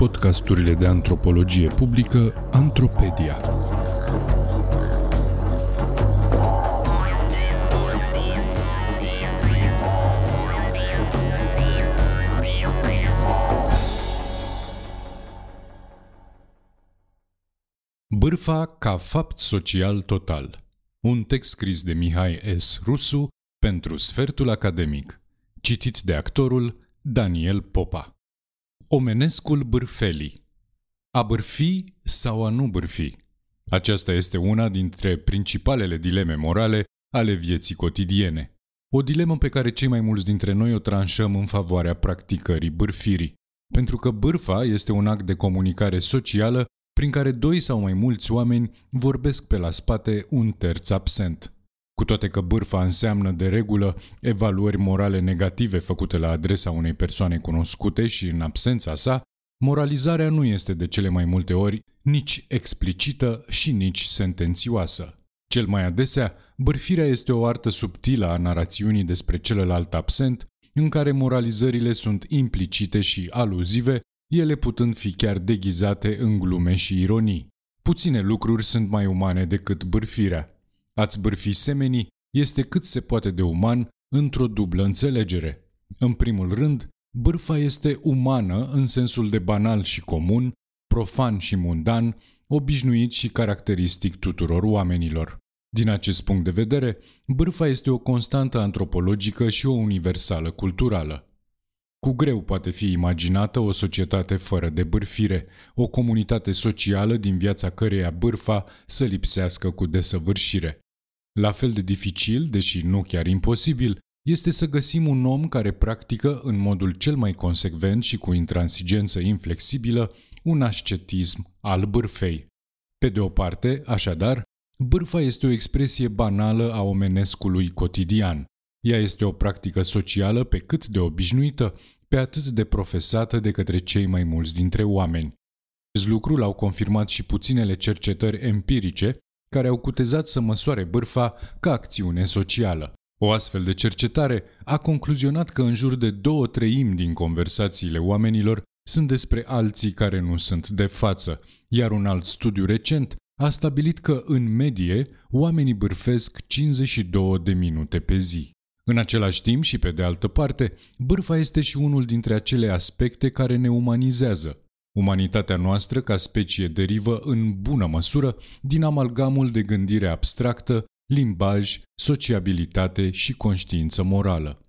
podcasturile de antropologie publică Antropedia. Bârfa ca fapt social total. Un text scris de Mihai S. Rusu pentru Sfertul Academic. Citit de actorul Daniel Popa. Omenescul bârfelii. A bârfi sau a nu bârfi? Aceasta este una dintre principalele dileme morale ale vieții cotidiene. O dilemă pe care cei mai mulți dintre noi o tranșăm în favoarea practicării bârfirii, pentru că bârfa este un act de comunicare socială prin care doi sau mai mulți oameni vorbesc pe la spate un terț absent. Cu toate că bârfa înseamnă de regulă evaluări morale negative făcute la adresa unei persoane cunoscute și în absența sa, moralizarea nu este de cele mai multe ori nici explicită și nici sentențioasă. Cel mai adesea, bârfirea este o artă subtilă a narațiunii despre celălalt absent, în care moralizările sunt implicite și aluzive, ele putând fi chiar deghizate în glume și ironii. Puține lucruri sunt mai umane decât bârfirea. Ați bârfi semenii este cât se poate de uman într-o dublă înțelegere. În primul rând, bârfa este umană în sensul de banal și comun, profan și mundan, obișnuit și caracteristic tuturor oamenilor. Din acest punct de vedere, bârfa este o constantă antropologică și o universală culturală. Cu greu poate fi imaginată o societate fără de bârfire, o comunitate socială din viața căreia bârfa să lipsească cu desăvârșire. La fel de dificil, deși nu chiar imposibil, este să găsim un om care practică în modul cel mai consecvent și cu intransigență inflexibilă un ascetism al bârfei. Pe de o parte, așadar, bârfa este o expresie banală a omenescului cotidian. Ea este o practică socială pe cât de obișnuită, pe atât de profesată de către cei mai mulți dintre oameni. Acest lucru l-au confirmat și puținele cercetări empirice care au cutezat să măsoare bârfa ca acțiune socială. O astfel de cercetare a concluzionat că în jur de două treimi din conversațiile oamenilor sunt despre alții care nu sunt de față, iar un alt studiu recent a stabilit că, în medie, oamenii bârfesc 52 de minute pe zi. În același timp și pe de altă parte, bârfa este și unul dintre acele aspecte care ne umanizează. Umanitatea noastră ca specie derivă în bună măsură din amalgamul de gândire abstractă, limbaj, sociabilitate și conștiință morală.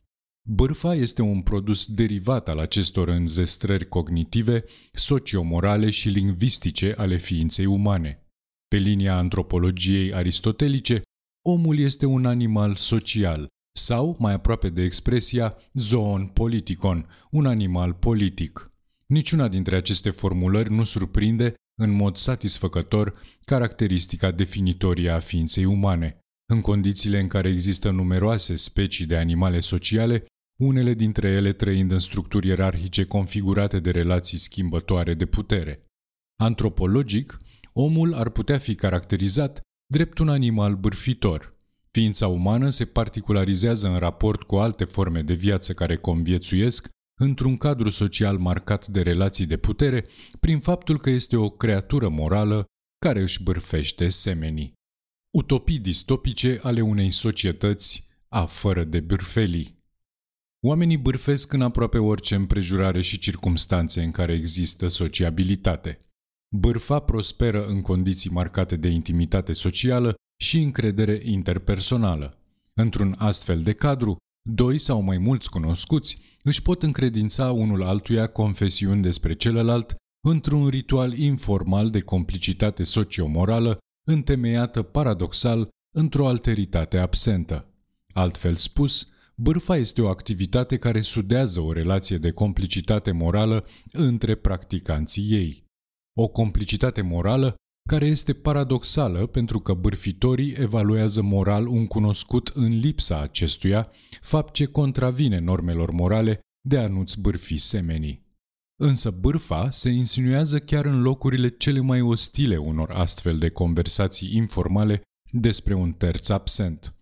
Bârfa este un produs derivat al acestor înzestrări cognitive, sociomorale și lingvistice ale ființei umane. Pe linia antropologiei aristotelice, omul este un animal social, sau, mai aproape de expresia, zoon politikon, un animal politic. Niciuna dintre aceste formulări nu surprinde în mod satisfăcător caracteristica definitorie a ființei umane. În condițiile în care există numeroase specii de animale sociale, unele dintre ele trăind în structuri ierarhice configurate de relații schimbătoare de putere. Antropologic, omul ar putea fi caracterizat drept un animal bârfitor. Ființa umană se particularizează în raport cu alte forme de viață care conviețuiesc într-un cadru social marcat de relații de putere, prin faptul că este o creatură morală care își bârfește semenii. Utopii distopice ale unei societăți a fără de bârfelii. Oamenii bârfesc în aproape orice împrejurare și circumstanțe în care există sociabilitate. Bârfa prosperă în condiții marcate de intimitate socială și încredere interpersonală. Într-un astfel de cadru, Doi sau mai mulți cunoscuți își pot încredința unul altuia confesiuni despre celălalt într-un ritual informal de complicitate sociomorală întemeiată paradoxal într-o alteritate absentă. Altfel spus, bârfa este o activitate care sudează o relație de complicitate morală între practicanții ei. O complicitate morală care este paradoxală pentru că bârfitorii evaluează moral un cunoscut în lipsa acestuia, fapt ce contravine normelor morale de a nu-ți bârfi semenii. Însă bârfa se insinuează chiar în locurile cele mai ostile unor astfel de conversații informale despre un terț absent.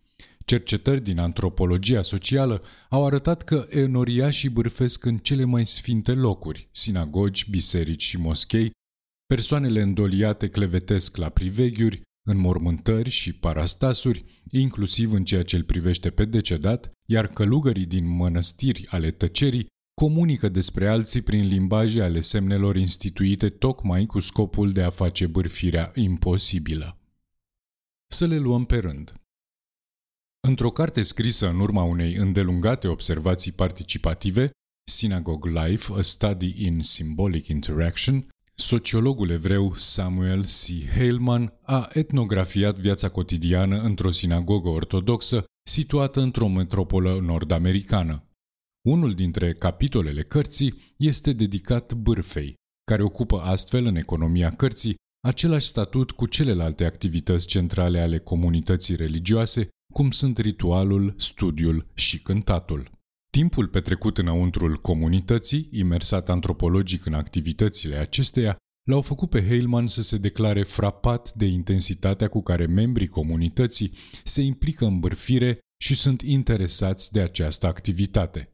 Cercetări din antropologia socială au arătat că enoriașii bârfesc în cele mai sfinte locuri, sinagogi, biserici și moschei, persoanele îndoliate clevetesc la priveghiuri, în mormântări și parastasuri, inclusiv în ceea ce îl privește pe decedat, iar călugării din mănăstiri ale tăcerii comunică despre alții prin limbaje ale semnelor instituite tocmai cu scopul de a face bârfirea imposibilă. Să le luăm pe rând. Într-o carte scrisă în urma unei îndelungate observații participative, Synagogue Life, A Study in Symbolic Interaction, sociologul evreu Samuel C. Heilman a etnografiat viața cotidiană într-o sinagogă ortodoxă situată într-o metropolă nord-americană. Unul dintre capitolele cărții este dedicat bârfei, care ocupă astfel în economia cărții același statut cu celelalte activități centrale ale comunității religioase, cum sunt ritualul, studiul și cântatul. Timpul petrecut înăuntrul comunității, imersat antropologic în activitățile acesteia, l-au făcut pe Heilman să se declare frapat de intensitatea cu care membrii comunității se implică în bârfire și sunt interesați de această activitate.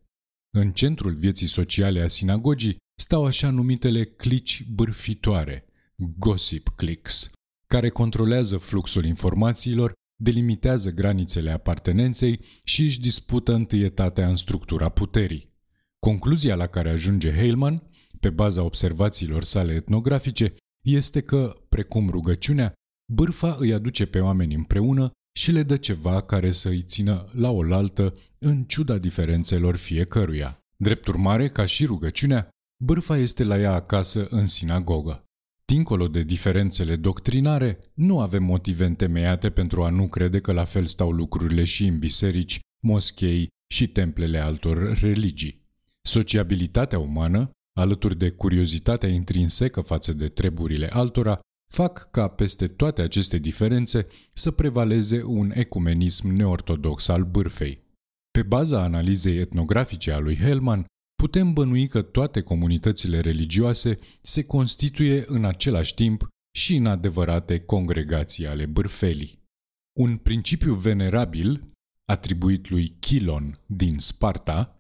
În centrul vieții sociale a sinagogii stau așa numitele clici bârfitoare, gossip cliques, care controlează fluxul informațiilor, delimitează granițele apartenenței și își dispută întâietatea în structura puterii. Concluzia la care ajunge Heilman, pe baza observațiilor sale etnografice, este că, precum rugăciunea, bârfa îi aduce pe oameni împreună și le dă ceva care să îi țină la oaltă în ciuda diferențelor fiecăruia. Drept urmare, ca și rugăciunea, bârfa este la ea acasă în sinagogă. Dincolo de diferențele doctrinare, nu avem motive întemeiate pentru a nu crede că la fel stau lucrurile și în biserici, moschei și templele altor religii. Sociabilitatea umană, alături de curiozitatea intrinsecă față de treburile altora, fac ca peste toate aceste diferențe să prevaleze un ecumenism neortodox al bârfei. Pe baza analizei etnografice a lui Hellman, putem bănui că toate comunitățile religioase se constituie în același timp și în adevărate congregații ale bârfelii. Un principiu venerabil, atribuit lui Chilon din Sparta,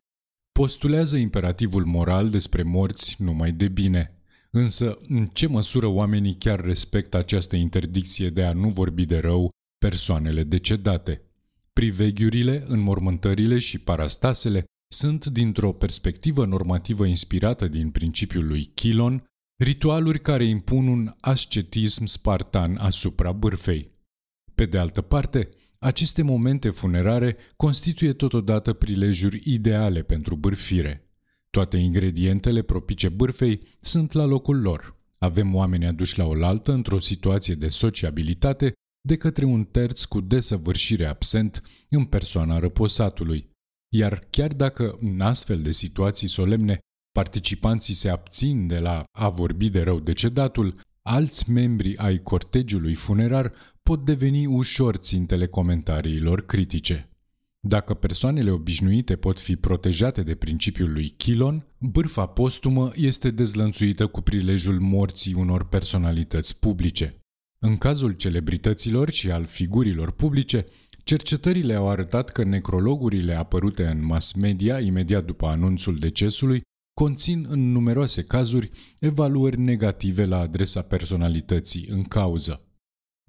postulează imperativul moral despre morți numai de bine – Însă, în ce măsură oamenii chiar respectă această interdicție de a nu vorbi de rău persoanele decedate? Priveghiurile, înmormântările și parastasele sunt, dintr-o perspectivă normativă inspirată din principiul lui Chilon, ritualuri care impun un ascetism spartan asupra bârfei. Pe de altă parte, aceste momente funerare constituie totodată prilejuri ideale pentru bârfire. Toate ingredientele propice bârfei sunt la locul lor. Avem oameni aduși la oaltă într-o situație de sociabilitate de către un terț cu desăvârșire absent în persoana răposatului. Iar chiar dacă în astfel de situații solemne participanții se abțin de la a vorbi de rău decedatul, alți membri ai cortegiului funerar pot deveni ușor țintele comentariilor critice. Dacă persoanele obișnuite pot fi protejate de principiul lui Chilon, bârfa postumă este dezlănțuită cu prilejul morții unor personalități publice. În cazul celebrităților și al figurilor publice, cercetările au arătat că necrologurile apărute în mass media imediat după anunțul decesului conțin în numeroase cazuri evaluări negative la adresa personalității în cauză.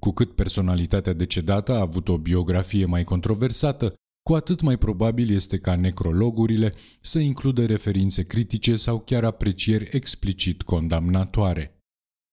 Cu cât personalitatea decedată a avut o biografie mai controversată, cu atât mai probabil este ca necrologurile să includă referințe critice sau chiar aprecieri explicit condamnatoare.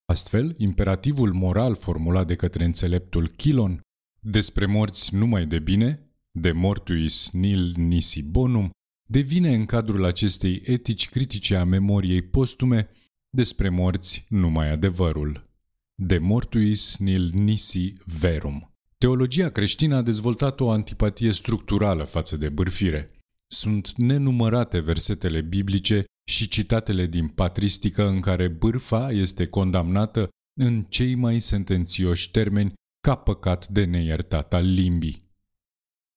Astfel, imperativul moral formulat de către înțeleptul Chilon despre morți numai de bine, de mortuis nil nisi bonum, devine în cadrul acestei etici critice a memoriei postume despre morți numai adevărul. De mortuis nil nisi verum. Teologia creștină a dezvoltat o antipatie structurală față de bârfire. Sunt nenumărate versetele biblice și citatele din patristică în care bârfa este condamnată în cei mai sentențioși termeni ca păcat de neiertat al limbii.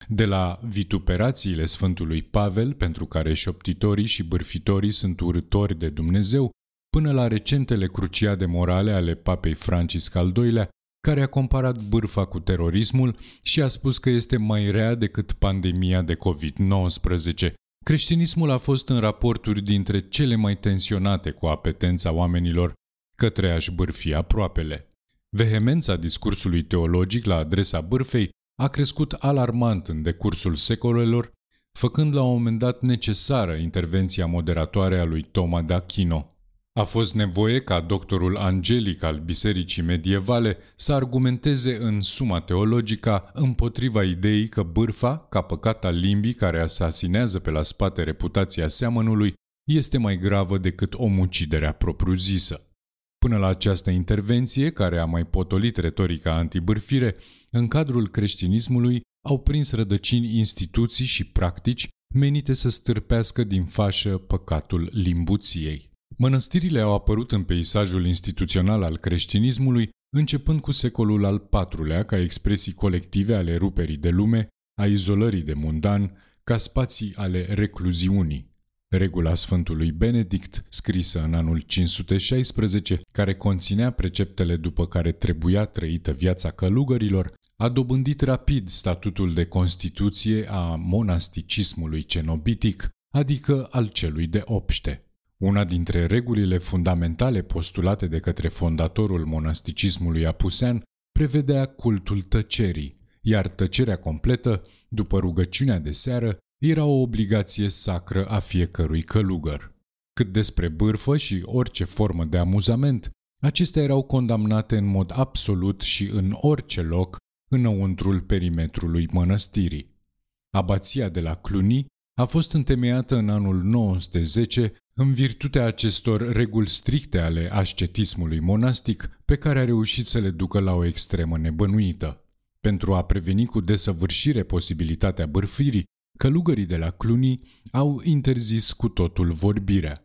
De la vituperațiile Sfântului Pavel, pentru care șoptitorii și bârfitorii sunt urători de Dumnezeu, până la recentele cruciade morale ale papei Francisc al II-lea, care a comparat bârfa cu terorismul și a spus că este mai rea decât pandemia de COVID-19. Creștinismul a fost în raporturi dintre cele mai tensionate cu apetența oamenilor către a-și bârfi aproapele. Vehemența discursului teologic la adresa bârfei a crescut alarmant în decursul secolelor, făcând la un moment dat necesară intervenția moderatoare a lui Toma d'Achino. A fost nevoie ca doctorul angelic al bisericii medievale să argumenteze în suma teologica împotriva ideii că bârfa, ca păcat al limbii care asasinează pe la spate reputația seamănului, este mai gravă decât omuciderea propriu-zisă. Până la această intervenție, care a mai potolit retorica antibârfire, în cadrul creștinismului au prins rădăcini instituții și practici menite să stârpească din fașă păcatul limbuției. Mănăstirile au apărut în peisajul instituțional al creștinismului începând cu secolul al IV-lea ca expresii colective ale ruperii de lume, a izolării de mundan, ca spații ale recluziunii. Regula Sfântului Benedict, scrisă în anul 516, care conținea preceptele după care trebuia trăită viața călugărilor, a dobândit rapid statutul de constituție a monasticismului cenobitic, adică al celui de obște. Una dintre regulile fundamentale postulate de către fondatorul monasticismului apusean prevedea cultul tăcerii, iar tăcerea completă, după rugăciunea de seară, era o obligație sacră a fiecărui călugăr. Cât despre bârfă și orice formă de amuzament, acestea erau condamnate în mod absolut și în orice loc înăuntrul perimetrului mănăstirii. Abația de la Cluny a fost întemeiată în anul 910 în virtutea acestor reguli stricte ale ascetismului monastic pe care a reușit să le ducă la o extremă nebănuită. Pentru a preveni cu desăvârșire posibilitatea bârfirii, călugării de la Cluny au interzis cu totul vorbirea.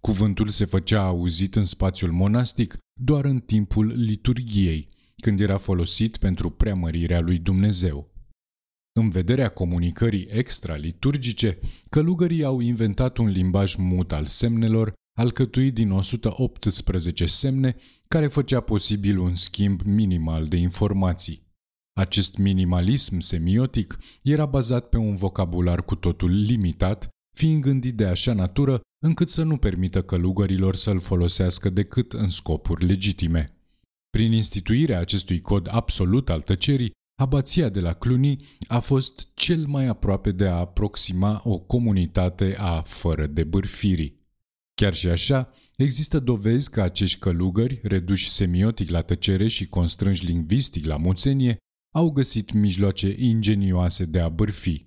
Cuvântul se făcea auzit în spațiul monastic doar în timpul liturgiei, când era folosit pentru preamărirea lui Dumnezeu. În vederea comunicării extra-liturgice, călugării au inventat un limbaj mut al semnelor, alcătuit din 118 semne, care făcea posibil un schimb minimal de informații. Acest minimalism semiotic era bazat pe un vocabular cu totul limitat, fiind gândit de așa natură încât să nu permită călugărilor să-l folosească decât în scopuri legitime. Prin instituirea acestui cod absolut al tăcerii, abația de la Cluny a fost cel mai aproape de a aproxima o comunitate a fără de bârfirii. Chiar și așa, există dovezi că acești călugări, reduși semiotic la tăcere și constrânși lingvistic la muțenie, au găsit mijloace ingenioase de a bârfi.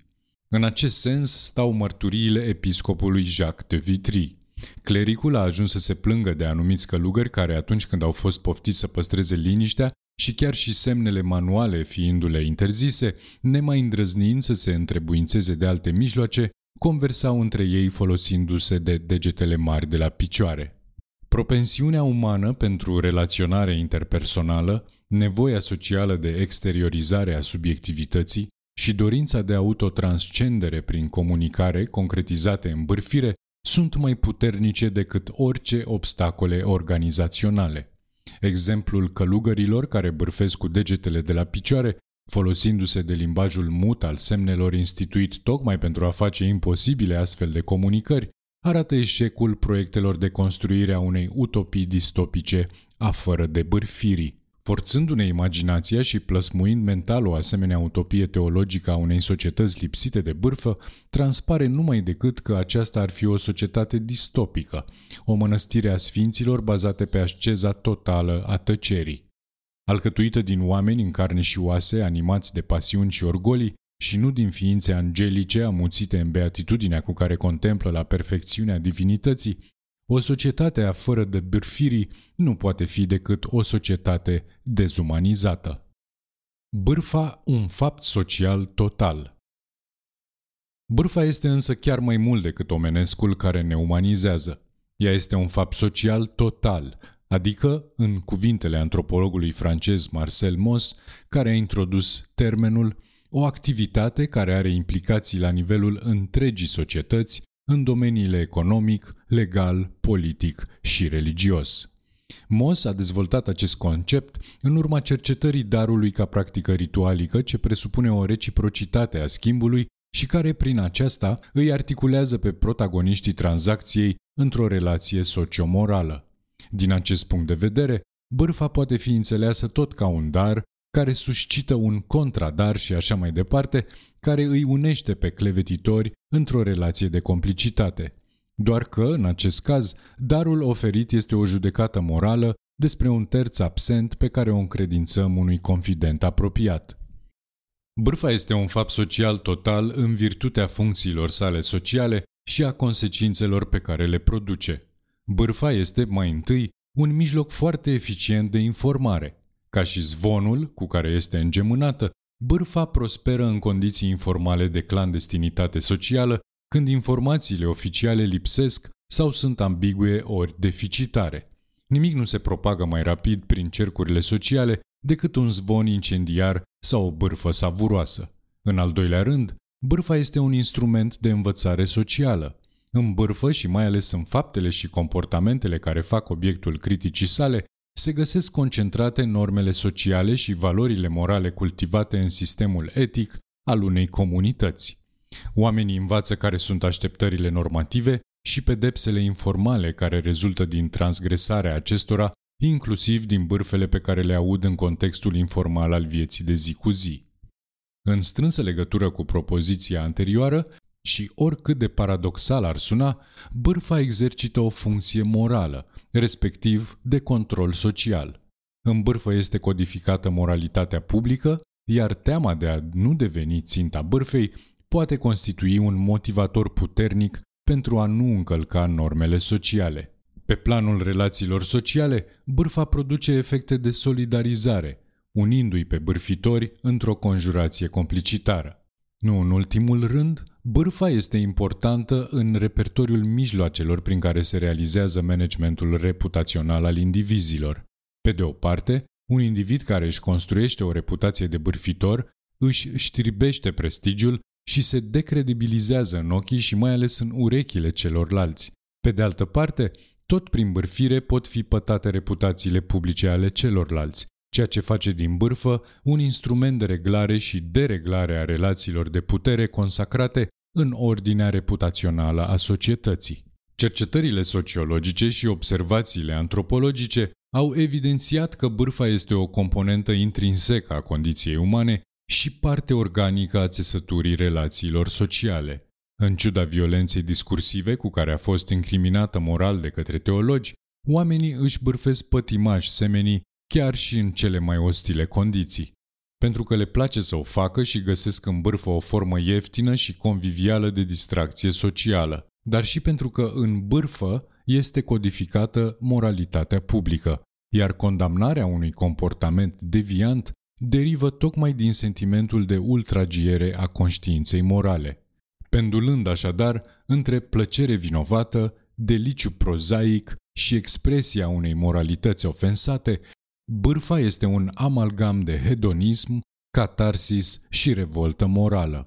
În acest sens stau mărturiile episcopului Jacques de Vitry. Clericul a ajuns să se plângă de anumiți călugări care atunci când au fost poftiți să păstreze liniștea și chiar și semnele manuale fiindu-le interzise, nemai îndrăznind să se întrebuințeze de alte mijloace, conversau între ei folosindu-se de degetele mari de la picioare. Propensiunea umană pentru relaționare interpersonală, nevoia socială de exteriorizare a subiectivității și dorința de autotranscendere prin comunicare concretizate în bârfire sunt mai puternice decât orice obstacole organizaționale. Exemplul călugărilor care bârfesc cu degetele de la picioare, folosindu-se de limbajul mut al semnelor instituit tocmai pentru a face imposibile astfel de comunicări, arată eșecul proiectelor de construire a unei utopii distopice a fără de bârfirii. Forțându-ne imaginația și plăsmuind mental o asemenea utopie teologică a unei societăți lipsite de bârfă, transpare numai decât că aceasta ar fi o societate distopică, o mănăstire a sfinților bazate pe asceza totală a tăcerii. Alcătuită din oameni în carne și oase, animați de pasiuni și orgolii, și nu din ființe angelice amuțite în beatitudinea cu care contemplă la perfecțiunea divinității, o societate a fără de bârfirii nu poate fi decât o societate dezumanizată. Bârfa un fapt social total. Bârfa este însă chiar mai mult decât omenescul care ne umanizează. Ea este un fapt social total, adică, în cuvintele antropologului francez Marcel Mauss, care a introdus termenul o activitate care are implicații la nivelul întregii societăți în domeniile economic, legal, politic și religios. Moss a dezvoltat acest concept în urma cercetării darului ca practică ritualică ce presupune o reciprocitate a schimbului și care prin aceasta îi articulează pe protagoniștii tranzacției într-o relație sociomorală. Din acest punct de vedere, bârfa poate fi înțeleasă tot ca un dar care suscită un contradar și așa mai departe, care îi unește pe clevetitori într-o relație de complicitate. Doar că, în acest caz, darul oferit este o judecată morală despre un terț absent pe care o încredințăm unui confident apropiat. Bârfa este un fapt social total în virtutea funcțiilor sale sociale și a consecințelor pe care le produce. Bârfa este, mai întâi, un mijloc foarte eficient de informare. Ca și zvonul cu care este îngemânată, bârfa prosperă în condiții informale de clandestinitate socială, când informațiile oficiale lipsesc sau sunt ambigue ori deficitare. Nimic nu se propagă mai rapid prin cercurile sociale decât un zvon incendiar sau o bârfă savuroasă. În al doilea rând, bârfa este un instrument de învățare socială. În bârfă și mai ales în faptele și comportamentele care fac obiectul criticii sale, se găsesc concentrate normele sociale și valorile morale cultivate în sistemul etic al unei comunități. Oamenii învață care sunt așteptările normative și pedepsele informale care rezultă din transgresarea acestora, inclusiv din bârfele pe care le aud în contextul informal al vieții de zi cu zi. În strânsă legătură cu propoziția anterioară, și oricât de paradoxal ar suna, bârfa exercită o funcție morală, respectiv de control social. În bârfă este codificată moralitatea publică, iar teama de a nu deveni ținta bârfei poate constitui un motivator puternic pentru a nu încălca normele sociale. Pe planul relațiilor sociale, bârfa produce efecte de solidarizare, unindu-i pe bârfitori într-o conjurație complicitară. Nu în ultimul rând, bârfa este importantă în repertoriul mijloacelor prin care se realizează managementul reputațional al indivizilor. Pe de o parte, un individ care își construiește o reputație de bârfitor își știrbește prestigiul și se decredibilizează în ochii și mai ales în urechile celorlalți. Pe de altă parte, tot prin bârfire pot fi pătate reputațiile publice ale celorlalți, ceea ce face din bârfă un instrument de reglare și dereglare a relațiilor de putere consacrate în ordinea reputațională a societății. Cercetările sociologice și observațiile antropologice au evidențiat că bârfa este o componentă intrinsecă a condiției umane și parte organică a țesăturii relațiilor sociale. În ciuda violenței discursive cu care a fost incriminată moral de către teologi, oamenii își bârfesc pătimași semenii chiar și în cele mai ostile condiții. Pentru că le place să o facă și găsesc în bârfă o formă ieftină și convivială de distracție socială, dar și pentru că în bârfă este codificată moralitatea publică, iar condamnarea unui comportament deviant derivă tocmai din sentimentul de ultragiere a conștiinței morale, pendulând așadar între plăcere vinovată, deliciu prozaic și expresia unei moralități ofensate, bârfa este un amalgam de hedonism, catarsis și revoltă morală.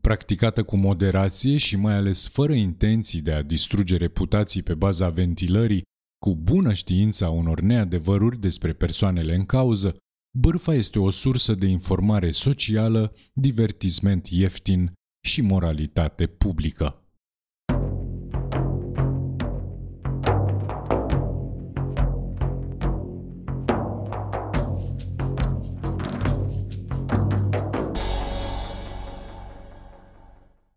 Practicată cu moderație și mai ales fără intenții de a distruge reputații pe baza ventilării, cu bună știința unor neadevăruri despre persoanele în cauză, Bârfa este o sursă de informare socială, divertisment ieftin și moralitate publică.